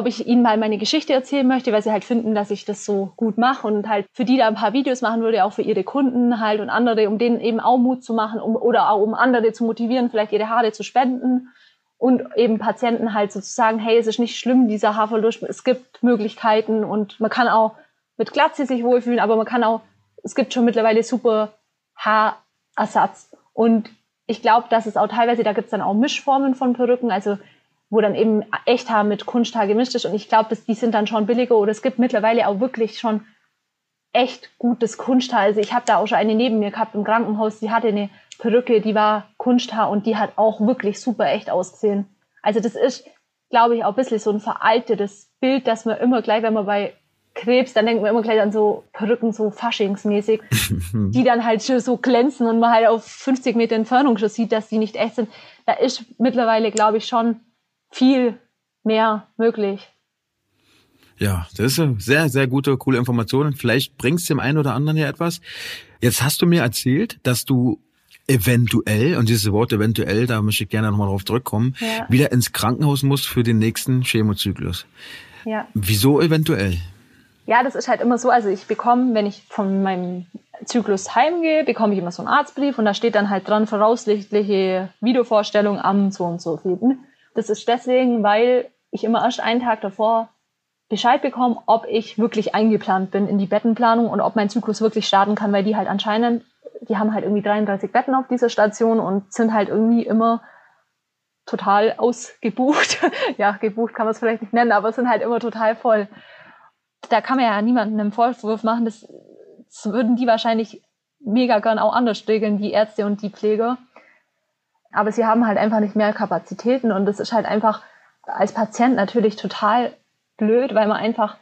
ob ich ihnen mal meine Geschichte erzählen möchte, weil sie halt finden, dass ich das so gut mache und halt für die da ein paar Videos machen würde, auch für ihre Kunden halt und andere, um denen eben auch Mut zu machen um, oder auch um andere zu motivieren, vielleicht ihre Haare zu spenden und eben Patienten halt sozusagen, hey, es ist nicht schlimm, dieser Haarverlust, es gibt Möglichkeiten und man kann auch mit Glatze sich wohlfühlen, aber man kann auch, es gibt schon mittlerweile super Haarersatz. Und ich glaube, dass es auch teilweise, da gibt es dann auch Mischformen von Perücken, also wo dann eben Echthaar mit Kunsthaar gemischt ist. Und ich glaube, die sind dann schon billiger oder es gibt mittlerweile auch wirklich schon echt gutes Kunsthaar. Also ich habe da auch schon eine neben mir gehabt im Krankenhaus, die hatte eine Perücke, die war Kunsthaar und die hat auch wirklich super echt ausgesehen. Also das ist, glaube ich, auch ein bisschen so ein veraltetes Bild, dass man immer gleich, wenn man bei Krebs, dann denkt man immer gleich an so Perücken, so faschingsmäßig, *laughs* die dann halt schon so glänzen und man halt auf 50 Meter Entfernung schon sieht, dass die nicht echt sind. Da ist mittlerweile, glaube ich, schon viel mehr möglich. Ja, das ist sehr, sehr gute, coole Informationen. Vielleicht bringst du dem einen oder anderen ja etwas. Jetzt hast du mir erzählt, dass du eventuell, und dieses Wort eventuell, da möchte ich gerne nochmal drauf zurückkommen, ja. wieder ins Krankenhaus musst für den nächsten Chemozyklus. Ja. Wieso eventuell? Ja, das ist halt immer so, also ich bekomme, wenn ich von meinem Zyklus heimgehe, bekomme ich immer so einen Arztbrief und da steht dann halt dran voraussichtliche Videovorstellung am so und so vierten. Das ist deswegen, weil ich immer erst einen Tag davor Bescheid bekomme, ob ich wirklich eingeplant bin in die Bettenplanung und ob mein Zyklus wirklich starten kann, weil die halt anscheinend, die haben halt irgendwie 33 Betten auf dieser Station und sind halt irgendwie immer total ausgebucht. *laughs* ja, gebucht kann man es vielleicht nicht nennen, aber sind halt immer total voll da kann man ja niemandem einen Vorwurf machen. Das, das würden die wahrscheinlich mega gern auch anders regeln, die Ärzte und die Pfleger. Aber sie haben halt einfach nicht mehr Kapazitäten und das ist halt einfach als Patient natürlich total blöd, weil man einfach,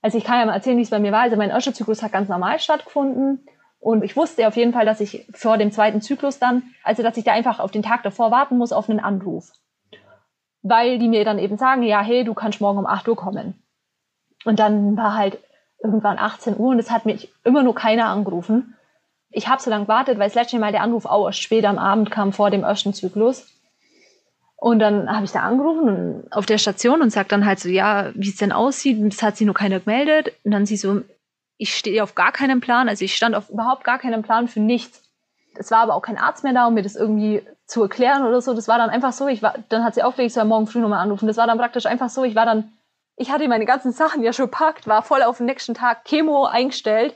also ich kann ja mal erzählen, wie es bei mir war. Also mein erster Zyklus hat ganz normal stattgefunden und ich wusste auf jeden Fall, dass ich vor dem zweiten Zyklus dann, also dass ich da einfach auf den Tag davor warten muss auf einen Anruf. Weil die mir dann eben sagen, ja, hey, du kannst morgen um 8 Uhr kommen. Und dann war halt irgendwann 18 Uhr und es hat mich immer nur keiner angerufen. Ich habe so lange gewartet, weil das letzte Mal der Anruf auch erst spät am Abend kam vor dem ersten Zyklus. Und dann habe ich da angerufen auf der Station und sagt dann halt so, ja, wie es denn aussieht. Das hat sie nur keiner gemeldet. Und dann sie so, ich stehe auf gar keinen Plan. Also ich stand auf überhaupt gar keinen Plan für nichts. Es war aber auch kein Arzt mehr da, um mir das irgendwie zu erklären oder so. Das war dann einfach so, ich war, dann hat sie aufgelegt, soll morgen früh nochmal anrufen. Das war dann praktisch einfach so, ich war dann ich hatte meine ganzen Sachen ja schon packt, war voll auf den nächsten Tag Chemo eingestellt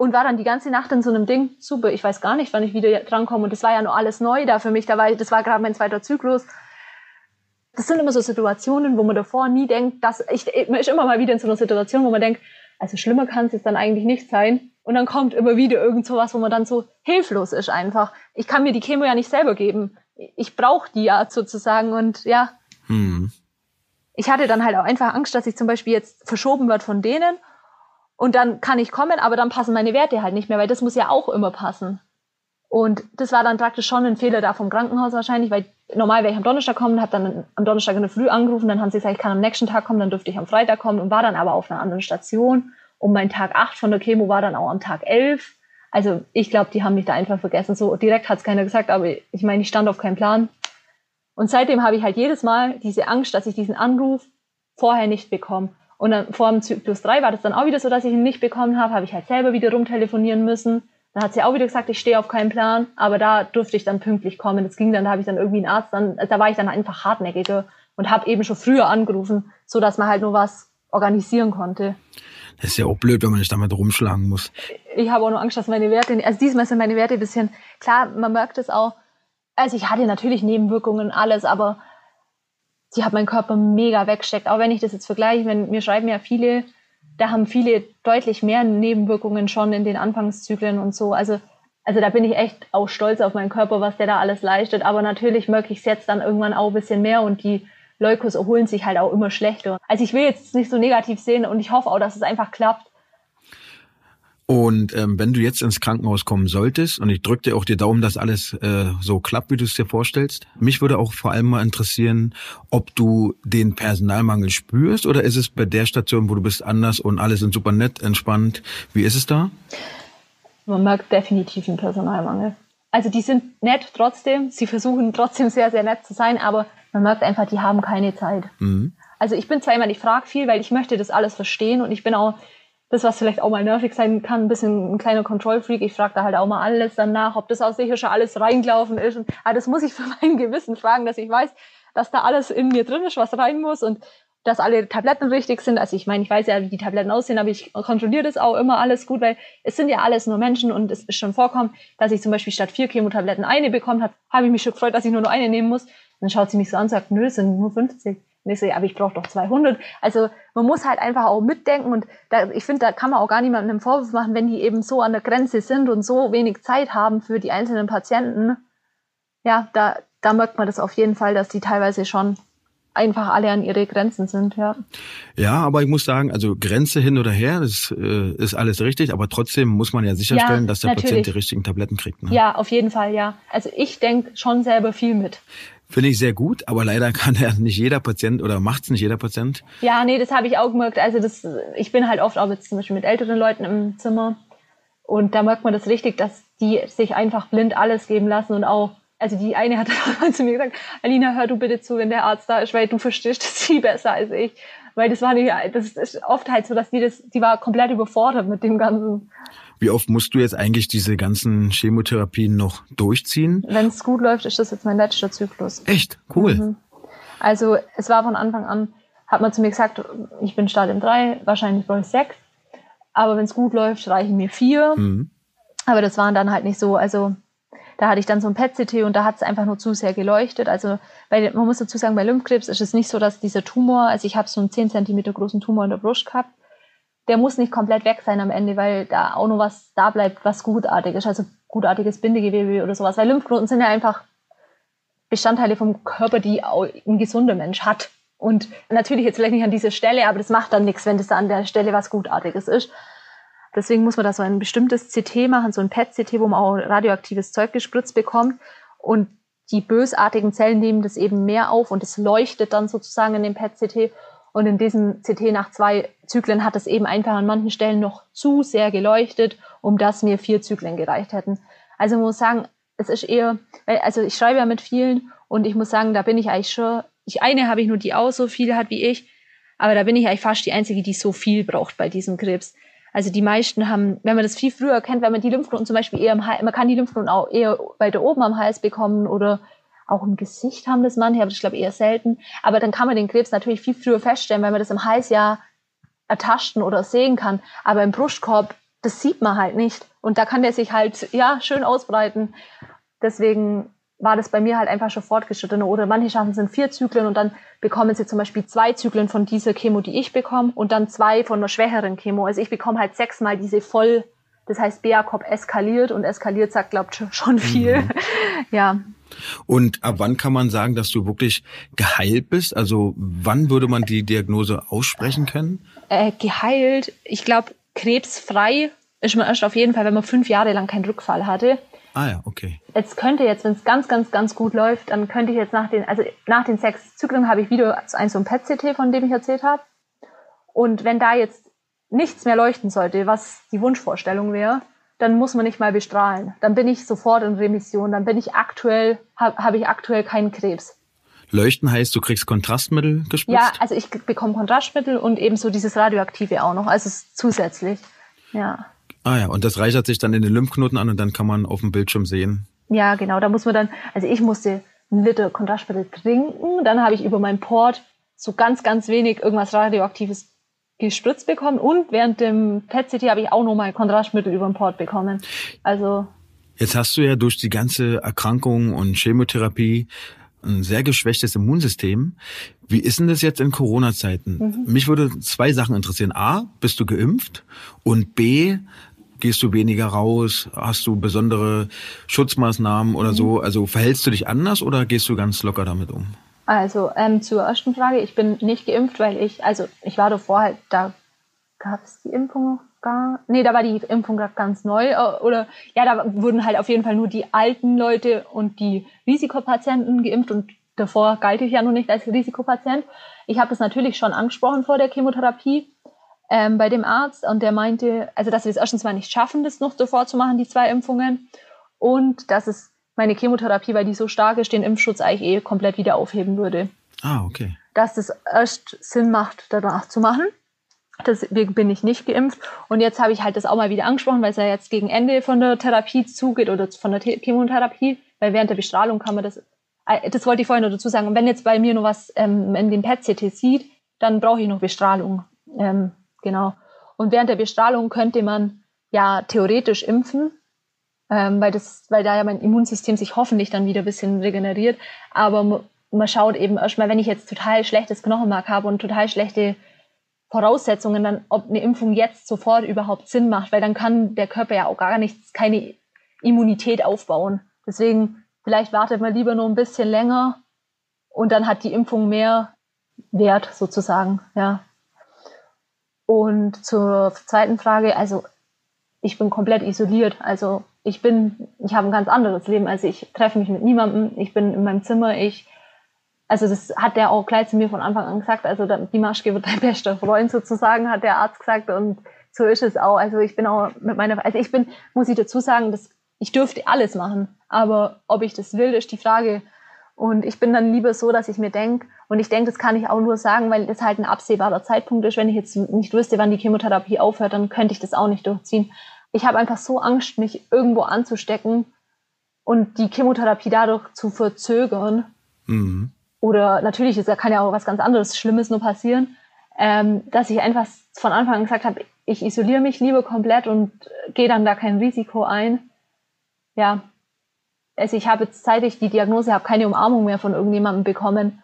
und war dann die ganze Nacht in so einem Ding, super, ich weiß gar nicht, wann ich wieder drankomme und das war ja nur alles neu da für mich, da war, das war gerade mein zweiter Zyklus. Das sind immer so Situationen, wo man davor nie denkt, dass ich, man ist immer mal wieder in so einer Situation, wo man denkt, also schlimmer kann es jetzt dann eigentlich nicht sein. Und dann kommt immer wieder irgend sowas, wo man dann so hilflos ist einfach. Ich kann mir die Chemo ja nicht selber geben. Ich brauche die ja sozusagen und ja. Hm ich hatte dann halt auch einfach Angst, dass ich zum Beispiel jetzt verschoben wird von denen und dann kann ich kommen, aber dann passen meine Werte halt nicht mehr, weil das muss ja auch immer passen. Und das war dann praktisch schon ein Fehler da vom Krankenhaus wahrscheinlich, weil normal wäre ich am Donnerstag kommen, habe dann am Donnerstag in der Früh angerufen, dann haben sie gesagt, ich kann am nächsten Tag kommen, dann dürfte ich am Freitag kommen und war dann aber auf einer anderen Station. Und mein Tag 8 von der Chemo war dann auch am Tag 11. Also ich glaube, die haben mich da einfach vergessen. So direkt hat es keiner gesagt, aber ich meine, ich stand auf keinen Plan. Und seitdem habe ich halt jedes Mal diese Angst, dass ich diesen Anruf vorher nicht bekomme. Und dann vor dem Zyklus 3 war das dann auch wieder so, dass ich ihn nicht bekommen habe, habe ich halt selber wieder rumtelefonieren müssen. Dann hat sie auch wieder gesagt, ich stehe auf keinen Plan, aber da durfte ich dann pünktlich kommen. Das ging dann, da habe ich dann irgendwie einen Arzt, dann, da war ich dann einfach hartnäckiger und habe eben schon früher angerufen, so dass man halt nur was organisieren konnte. Das ist ja auch blöd, wenn man sich damit rumschlagen muss. Ich habe auch nur Angst, dass meine Werte, also diesmal sind meine Werte ein bisschen, klar, man merkt es auch, also ich hatte natürlich Nebenwirkungen, alles, aber sie hat meinen Körper mega weggesteckt. Auch wenn ich das jetzt vergleiche, wenn mir schreiben ja viele, da haben viele deutlich mehr Nebenwirkungen schon in den Anfangszyklen und so. Also, also da bin ich echt auch stolz auf meinen Körper, was der da alles leistet. Aber natürlich möchte ich es jetzt dann irgendwann auch ein bisschen mehr und die Leukos erholen sich halt auch immer schlechter. Also ich will jetzt nicht so negativ sehen und ich hoffe auch, dass es einfach klappt. Und ähm, wenn du jetzt ins Krankenhaus kommen solltest, und ich drücke dir auch die Daumen, dass alles äh, so klappt, wie du es dir vorstellst, mich würde auch vor allem mal interessieren, ob du den Personalmangel spürst oder ist es bei der Station, wo du bist, anders und alle sind super nett, entspannt. Wie ist es da? Man merkt definitiv einen Personalmangel. also die sind nett trotzdem, sie versuchen trotzdem sehr, sehr nett zu sein, aber man merkt einfach, die haben keine Zeit. Mhm. Also ich bin zwar jemand, ich frage viel, weil ich möchte das alles verstehen und ich bin auch das, was vielleicht auch mal nervig sein kann, ein bisschen ein kleiner Control-Freak. Ich frage da halt auch mal alles danach, ob das auch sicher schon alles reingelaufen ist. Und, aber das muss ich *laughs* für mein Gewissen fragen, dass ich weiß, dass da alles in mir drin ist, was rein muss und dass alle Tabletten richtig sind. Also ich meine, ich weiß ja, wie die Tabletten aussehen, aber ich kontrolliere das auch immer alles gut, weil es sind ja alles nur Menschen und es ist schon vorkommen, dass ich zum Beispiel statt vier Chemotabletten eine bekommen habe, habe ich mich schon gefreut, dass ich nur noch eine nehmen muss. Dann schaut sie mich so an und sagt, nö, es sind nur 50. Und ich so, ja, aber ich brauche doch 200. Also man muss halt einfach auch mitdenken und da, ich finde, da kann man auch gar niemandem einen Vorwurf machen, wenn die eben so an der Grenze sind und so wenig Zeit haben für die einzelnen Patienten. Ja, da, da merkt man das auf jeden Fall, dass die teilweise schon einfach alle an ihre Grenzen sind, ja. Ja, aber ich muss sagen, also Grenze hin oder her, das äh, ist alles richtig, aber trotzdem muss man ja sicherstellen, ja, dass der natürlich. Patient die richtigen Tabletten kriegt. Ne? Ja, auf jeden Fall, ja. Also ich denke schon selber viel mit. Finde ich sehr gut, aber leider *laughs* kann ja nicht jeder Patient oder macht es nicht jeder Patient. Ja, nee, das habe ich auch gemerkt. Also das, ich bin halt oft auch jetzt zum Beispiel mit älteren Leuten im Zimmer und da merkt man das richtig, dass die sich einfach blind alles geben lassen und auch also die eine hat dann *laughs* zu mir gesagt, Alina, hör du bitte zu, wenn der Arzt da ist, weil du verstehst das *laughs* viel besser als ich. Weil das war nicht, das ist oft halt so, dass die das, die war komplett überfordert mit dem Ganzen. Wie oft musst du jetzt eigentlich diese ganzen Chemotherapien noch durchziehen? Wenn es gut läuft, ist das jetzt mein letzter Zyklus. Echt? Cool. Mhm. Also es war von Anfang an, hat man zu mir gesagt, ich bin Stadium 3, wahrscheinlich brauche ich 6. Aber wenn es gut läuft, reichen mir 4. Mhm. Aber das waren dann halt nicht so, also da hatte ich dann so ein PET-CT und da hat es einfach nur zu sehr geleuchtet. Also bei, man muss dazu sagen, bei Lymphkrebs ist es nicht so, dass dieser Tumor, also ich habe so einen 10 cm großen Tumor in der Brust gehabt, der muss nicht komplett weg sein am Ende, weil da auch noch was da bleibt, was gutartig ist, also gutartiges Bindegewebe oder sowas. Weil Lymphknoten sind ja einfach Bestandteile vom Körper, die auch ein gesunder Mensch hat. Und natürlich jetzt vielleicht nicht an dieser Stelle, aber das macht dann nichts, wenn das da an der Stelle was Gutartiges ist. Deswegen muss man da so ein bestimmtes CT machen, so ein PET-CT, wo man auch radioaktives Zeug gespritzt bekommt. Und die bösartigen Zellen nehmen das eben mehr auf und es leuchtet dann sozusagen in dem PET-CT. Und in diesem CT nach zwei Zyklen hat es eben einfach an manchen Stellen noch zu sehr geleuchtet, um dass mir vier Zyklen gereicht hätten. Also muss sagen, es ist eher, also ich schreibe ja mit vielen und ich muss sagen, da bin ich eigentlich schon, ich eine habe ich nur, die auch so viel hat wie ich, aber da bin ich eigentlich fast die Einzige, die so viel braucht bei diesem Krebs. Also die meisten haben, wenn man das viel früher kennt, wenn man die Lymphknoten zum Beispiel eher im Hals, man kann die Lymphknoten auch eher weiter oben am Hals bekommen oder auch im Gesicht haben das manche, aber das glaube ich eher selten. Aber dann kann man den Krebs natürlich viel früher feststellen, weil man das im Hals ja ertasten oder sehen kann. Aber im Brustkorb, das sieht man halt nicht. Und da kann der sich halt, ja, schön ausbreiten. Deswegen war das bei mir halt einfach schon fortgeschritten. Oder manche schaffen es in vier Zyklen und dann bekommen sie zum Beispiel zwei Zyklen von dieser Chemo, die ich bekomme, und dann zwei von einer schwächeren Chemo. Also ich bekomme halt sechsmal diese voll, das heißt, BA-Cop eskaliert und eskaliert sagt, glaubt schon viel. Mhm. *laughs* ja. Und ab wann kann man sagen, dass du wirklich geheilt bist? Also wann würde man die Diagnose aussprechen können? Äh, geheilt, ich glaube, krebsfrei ist man erst auf jeden Fall, wenn man fünf Jahre lang keinen Rückfall hatte. Ah ja, okay. Jetzt könnte jetzt, wenn es ganz, ganz, ganz gut läuft, dann könnte ich jetzt nach den, also nach den sechs Zyklen habe ich wieder ein so ein PET-CT, von dem ich erzählt habe. Und wenn da jetzt nichts mehr leuchten sollte, was die Wunschvorstellung wäre, dann muss man nicht mal bestrahlen. Dann bin ich sofort in Remission. Dann bin ich aktuell, habe hab ich aktuell keinen Krebs. Leuchten heißt, du kriegst Kontrastmittel gespritzt? Ja, also ich bekomme Kontrastmittel und ebenso dieses Radioaktive auch noch, also zusätzlich. Ja. Ah ja, und das reichert sich dann in den Lymphknoten an und dann kann man auf dem Bildschirm sehen. Ja, genau. Da muss man dann, also ich musste einen Liter Kontrastmittel trinken, dann habe ich über meinen Port so ganz, ganz wenig irgendwas Radioaktives gespritzt bekommen und während dem PET-CT habe ich auch nochmal Kontrastmittel über den Port bekommen. Also. Jetzt hast du ja durch die ganze Erkrankung und Chemotherapie ein sehr geschwächtes Immunsystem. Wie ist denn das jetzt in Corona-Zeiten? Mhm. Mich würde zwei Sachen interessieren. A, bist du geimpft? Und B, Gehst du weniger raus? Hast du besondere Schutzmaßnahmen oder so? Mhm. Also verhältst du dich anders oder gehst du ganz locker damit um? Also ähm, zur ersten Frage, ich bin nicht geimpft, weil ich, also ich war davor halt, da gab es die Impfung noch gar, nee, da war die Impfung gerade ganz neu äh, oder ja, da wurden halt auf jeden Fall nur die alten Leute und die Risikopatienten geimpft und davor galt ich ja noch nicht als Risikopatient. Ich habe das natürlich schon angesprochen vor der Chemotherapie ähm, bei dem Arzt und der meinte, also dass wir es erstens mal nicht schaffen, das noch davor zu machen, die zwei Impfungen. und dass es meine Chemotherapie, weil die so stark ist, den Impfschutz eigentlich eh komplett wieder aufheben würde. Ah, okay. Dass es erst Sinn macht, danach zu machen. Deswegen bin ich nicht geimpft. Und jetzt habe ich halt das auch mal wieder angesprochen, weil es ja jetzt gegen Ende von der Therapie zugeht oder von der Chemotherapie, weil während der Bestrahlung kann man das, äh, das wollte ich vorhin noch dazu sagen, wenn jetzt bei mir noch was ähm, in dem PET-CT sieht, dann brauche ich noch Bestrahlung. Ähm, genau. Und während der Bestrahlung könnte man ja theoretisch impfen, ähm, weil, das, weil da ja mein Immunsystem sich hoffentlich dann wieder ein bisschen regeneriert. Aber man schaut eben erstmal, wenn ich jetzt total schlechtes Knochenmark habe und total schlechte Voraussetzungen, dann ob eine Impfung jetzt sofort überhaupt Sinn macht, weil dann kann der Körper ja auch gar nichts, keine Immunität aufbauen. Deswegen vielleicht wartet man lieber nur ein bisschen länger und dann hat die Impfung mehr Wert sozusagen, ja. Und zur zweiten Frage, also ich bin komplett isoliert. Also ich bin, ich habe ein ganz anderes Leben. Also ich treffe mich mit niemandem. Ich bin in meinem Zimmer. Ich, also das hat der auch gleich zu mir von Anfang an gesagt. Also die Maschke wird dein *laughs* bester Freund sozusagen, hat der Arzt gesagt. Und so ist es auch. Also ich bin auch mit meiner, also ich bin, muss ich dazu sagen, dass ich dürfte alles machen. Aber ob ich das will, ist die Frage. Und ich bin dann lieber so, dass ich mir denke, und ich denke, das kann ich auch nur sagen, weil das halt ein absehbarer Zeitpunkt ist. Wenn ich jetzt nicht wüsste, wann die Chemotherapie aufhört, dann könnte ich das auch nicht durchziehen. Ich habe einfach so Angst, mich irgendwo anzustecken und die Chemotherapie dadurch zu verzögern. Mhm. Oder natürlich, da kann ja auch was ganz anderes Schlimmes nur passieren, ähm, dass ich einfach von Anfang an gesagt habe, ich isoliere mich lieber komplett und gehe dann da kein Risiko ein. Ja, also ich habe jetzt, seit ich die Diagnose habe, keine Umarmung mehr von irgendjemandem bekommen.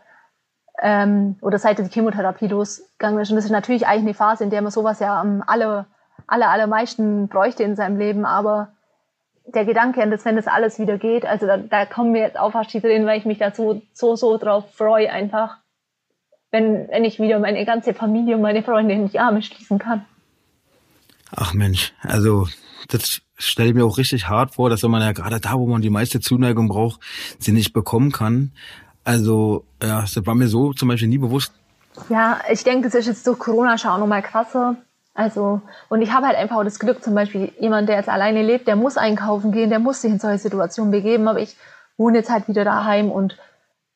Ähm, oder seit die Chemotherapie losgegangen ist. Und das ist natürlich eigentlich eine Phase, in der man sowas ja am aller, aller, allermeisten bräuchte in seinem Leben. Aber der Gedanke an das, wenn das alles wieder geht, also da, da kommen wir jetzt auch fast die drin, weil ich mich da so, so, so drauf freue einfach. Wenn, wenn ich wieder meine ganze Familie und meine Freunde in die Arme schließen kann. Ach Mensch, also das stelle ich mir auch richtig hart vor, dass wenn man ja gerade da, wo man die meiste Zuneigung braucht, sie nicht bekommen kann. Also, ja, das war mir so zum Beispiel nie bewusst. Ja, ich denke, das ist jetzt durch Corona schon auch nochmal krasser. Also, und ich habe halt einfach auch das Glück, zum Beispiel jemand, der jetzt alleine lebt, der muss einkaufen gehen, der muss sich in solche Situationen begeben, aber ich wohne jetzt halt wieder daheim und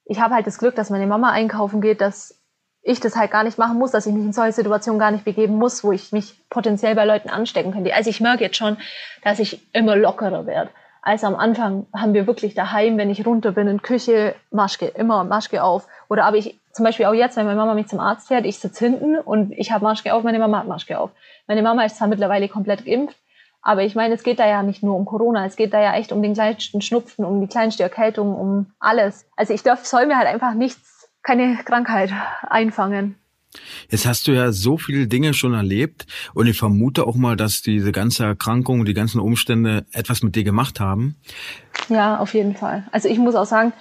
ich habe halt das Glück, dass meine Mama einkaufen geht, dass ich das halt gar nicht machen muss, dass ich mich in solche Situationen gar nicht begeben muss, wo ich mich potenziell bei Leuten anstecken könnte. Also ich merke jetzt schon, dass ich immer lockerer werde. Also am Anfang haben wir wirklich daheim, wenn ich runter bin in Küche, Maske, immer Maske auf. Oder aber ich, zum Beispiel auch jetzt, wenn meine Mama mich zum Arzt fährt, ich sitze hinten und ich habe Maske auf, meine Mama hat Maske auf. Meine Mama ist zwar mittlerweile komplett geimpft, aber ich meine, es geht da ja nicht nur um Corona, es geht da ja echt um den kleinsten Schnupfen, um die kleinste Erkältung, um alles. Also ich darf, soll mir halt einfach nichts keine Krankheit einfangen. Jetzt hast du ja so viele Dinge schon erlebt und ich vermute auch mal, dass diese ganze Erkrankung, die ganzen Umstände etwas mit dir gemacht haben. Ja, auf jeden Fall. Also ich muss auch sagen,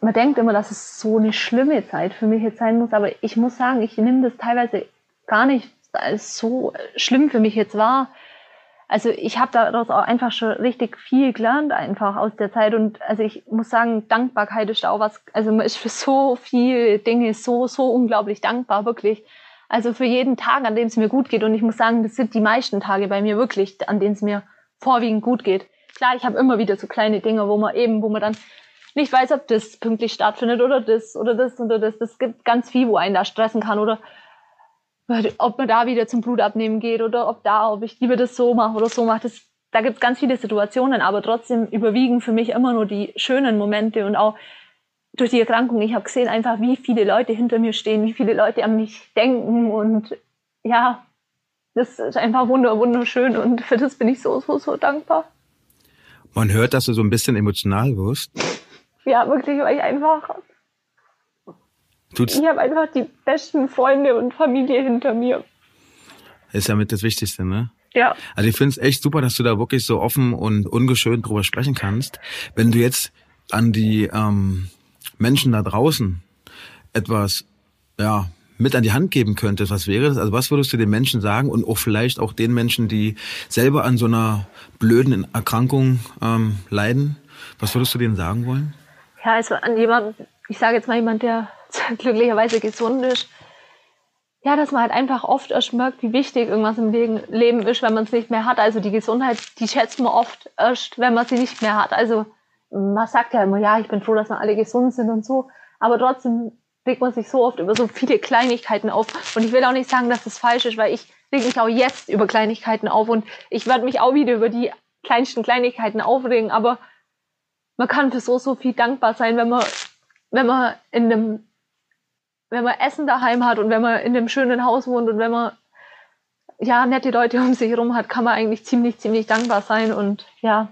man denkt immer, dass es so eine schlimme Zeit für mich jetzt sein muss, aber ich muss sagen, ich nehme das teilweise gar nicht als so schlimm für mich jetzt wahr, also ich habe daraus auch einfach schon richtig viel gelernt einfach aus der Zeit und also ich muss sagen, Dankbarkeit ist auch was, also man ist für so viele Dinge so, so unglaublich dankbar, wirklich. Also für jeden Tag, an dem es mir gut geht und ich muss sagen, das sind die meisten Tage bei mir wirklich, an denen es mir vorwiegend gut geht. Klar, ich habe immer wieder so kleine Dinge, wo man eben, wo man dann nicht weiß, ob das pünktlich stattfindet oder das oder das oder das. Das gibt ganz viel, wo einen da stressen kann oder ob man da wieder zum Blutabnehmen geht oder ob da, ob ich lieber das so mache oder so mache. Das, da gibt es ganz viele Situationen, aber trotzdem überwiegen für mich immer nur die schönen Momente und auch durch die Erkrankung. Ich habe gesehen einfach, wie viele Leute hinter mir stehen, wie viele Leute an mich denken und ja, das ist einfach wunder, wunderschön und für das bin ich so, so, so dankbar. Man hört, dass du so ein bisschen emotional wirst. Ja, wirklich, weil ich einfach Tut's? Ich habe einfach die besten Freunde und Familie hinter mir. Ist ja mit das Wichtigste, ne? Ja. Also ich finde es echt super, dass du da wirklich so offen und ungeschönt drüber sprechen kannst. Wenn du jetzt an die ähm, Menschen da draußen etwas, ja, mit an die Hand geben könntest, was wäre das? Also was würdest du den Menschen sagen und auch vielleicht auch den Menschen, die selber an so einer blöden Erkrankung ähm, leiden? Was würdest du denen sagen wollen? Ja, also an jemanden, ich sage jetzt mal jemand, der *laughs* glücklicherweise gesund ist, ja, dass man halt einfach oft erst merkt, wie wichtig irgendwas im Leben ist, wenn man es nicht mehr hat. Also die Gesundheit, die schätzt man oft erst, wenn man sie nicht mehr hat. Also man sagt ja immer, ja, ich bin froh, dass wir alle gesund sind und so. Aber trotzdem regt man sich so oft über so viele Kleinigkeiten auf. Und ich will auch nicht sagen, dass das falsch ist, weil ich reg mich auch jetzt über Kleinigkeiten auf und ich werde mich auch wieder über die kleinsten Kleinigkeiten aufregen. Aber man kann für so, so viel dankbar sein, wenn man, wenn man in einem wenn man Essen daheim hat und wenn man in einem schönen Haus wohnt und wenn man ja nette Leute um sich herum hat, kann man eigentlich ziemlich, ziemlich dankbar sein und ja.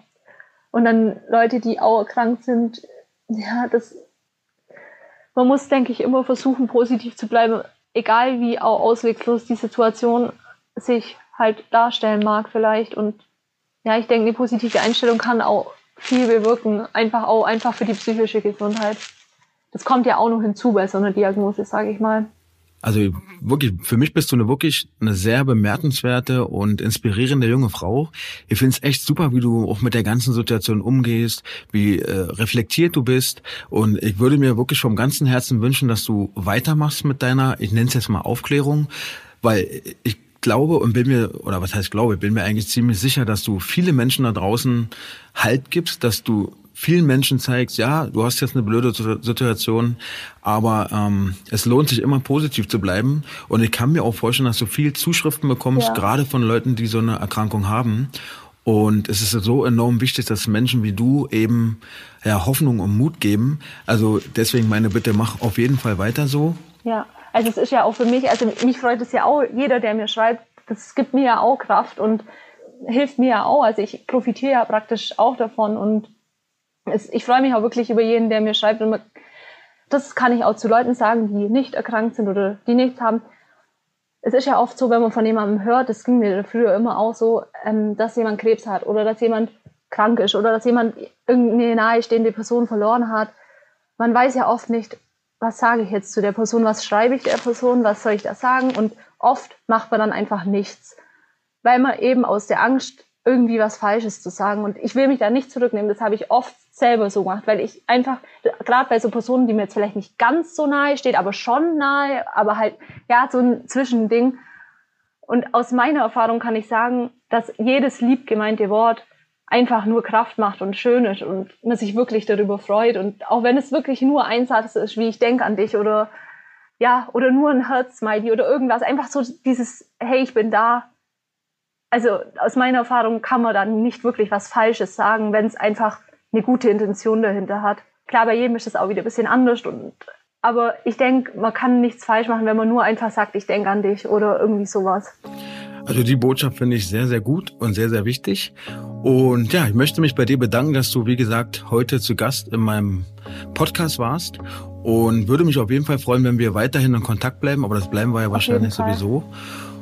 Und dann Leute, die auch krank sind, ja, das, man muss, denke ich, immer versuchen, positiv zu bleiben, egal wie auch ausweglos die Situation sich halt darstellen mag vielleicht. Und ja, ich denke, eine positive Einstellung kann auch viel bewirken, einfach auch einfach für die psychische Gesundheit das kommt ja auch noch hinzu bei so einer Diagnose, sage ich mal. Also wirklich, für mich bist du eine wirklich eine sehr bemerkenswerte und inspirierende junge Frau. Ich finde es echt super, wie du auch mit der ganzen Situation umgehst, wie äh, reflektiert du bist. Und ich würde mir wirklich vom ganzen Herzen wünschen, dass du weitermachst mit deiner, ich nenne es jetzt mal Aufklärung, weil ich glaube und bin mir, oder was heißt glaube, bin mir eigentlich ziemlich sicher, dass du viele Menschen da draußen Halt gibst, dass du vielen Menschen zeigst, ja, du hast jetzt eine blöde Situation, aber ähm, es lohnt sich immer positiv zu bleiben. Und ich kann mir auch vorstellen, dass du viel Zuschriften bekommst, ja. gerade von Leuten, die so eine Erkrankung haben. Und es ist so enorm wichtig, dass Menschen wie du eben ja, Hoffnung und Mut geben. Also deswegen meine Bitte, mach auf jeden Fall weiter so. Ja, also es ist ja auch für mich, also mich freut es ja auch, jeder, der mir schreibt, das gibt mir ja auch Kraft und hilft mir ja auch. Also ich profitiere ja praktisch auch davon und es, ich freue mich auch wirklich über jeden, der mir schreibt. Und das kann ich auch zu Leuten sagen, die nicht erkrankt sind oder die nichts haben. Es ist ja oft so, wenn man von jemandem hört, das ging mir früher immer auch so, ähm, dass jemand Krebs hat oder dass jemand krank ist oder dass jemand irgendeine nahestehende Person verloren hat. Man weiß ja oft nicht, was sage ich jetzt zu der Person, was schreibe ich der Person, was soll ich da sagen und oft macht man dann einfach nichts, weil man eben aus der Angst irgendwie was Falsches zu sagen und ich will mich da nicht zurücknehmen, das habe ich oft selber so gemacht, weil ich einfach, gerade bei so Personen, die mir jetzt vielleicht nicht ganz so nahe steht, aber schon nahe, aber halt, ja, so ein Zwischending. Und aus meiner Erfahrung kann ich sagen, dass jedes lieb gemeinte Wort einfach nur Kraft macht und schön ist und man sich wirklich darüber freut. Und auch wenn es wirklich nur ein Satz ist, wie ich denke an dich oder ja, oder nur ein Herz-Smiley oder irgendwas, einfach so dieses, hey, ich bin da. Also aus meiner Erfahrung kann man dann nicht wirklich was Falsches sagen, wenn es einfach eine gute Intention dahinter hat. Klar, bei jedem ist das auch wieder ein bisschen anders und aber ich denke, man kann nichts falsch machen, wenn man nur einfach sagt, ich denke an dich oder irgendwie sowas. Also die Botschaft finde ich sehr, sehr gut und sehr, sehr wichtig. Und ja, ich möchte mich bei dir bedanken, dass du, wie gesagt, heute zu Gast in meinem Podcast warst. Und würde mich auf jeden Fall freuen, wenn wir weiterhin in Kontakt bleiben. Aber das bleiben wir ja wahrscheinlich sowieso.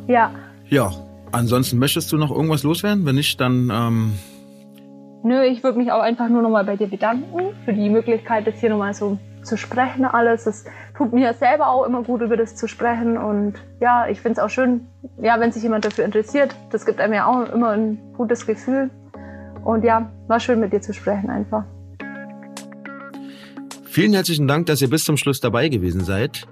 Ja. Ja. Ansonsten möchtest du noch irgendwas loswerden? Wenn nicht, dann ähm, Nö, ich würde mich auch einfach nur nochmal bei dir bedanken für die Möglichkeit, das hier nochmal so zu sprechen alles. Es tut mir selber auch immer gut, über das zu sprechen. Und ja, ich finde es auch schön, ja, wenn sich jemand dafür interessiert. Das gibt einem ja auch immer ein gutes Gefühl. Und ja, war schön mit dir zu sprechen einfach. Vielen herzlichen Dank, dass ihr bis zum Schluss dabei gewesen seid.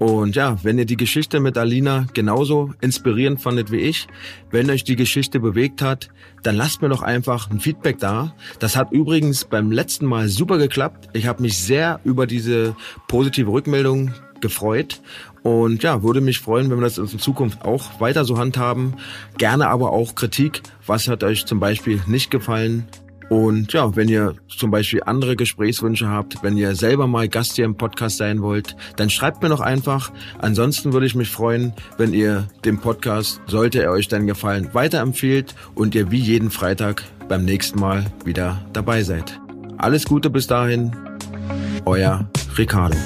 Und ja, wenn ihr die Geschichte mit Alina genauso inspirierend fandet wie ich, wenn euch die Geschichte bewegt hat, dann lasst mir doch einfach ein Feedback da. Das hat übrigens beim letzten Mal super geklappt. Ich habe mich sehr über diese positive Rückmeldung gefreut und ja, würde mich freuen, wenn wir das in Zukunft auch weiter so handhaben. Gerne aber auch Kritik. Was hat euch zum Beispiel nicht gefallen? Und ja, wenn ihr zum Beispiel andere Gesprächswünsche habt, wenn ihr selber mal Gast hier im Podcast sein wollt, dann schreibt mir doch einfach. Ansonsten würde ich mich freuen, wenn ihr den Podcast, sollte er euch dann gefallen, weiterempfehlt und ihr wie jeden Freitag beim nächsten Mal wieder dabei seid. Alles Gute bis dahin, euer Ricardo.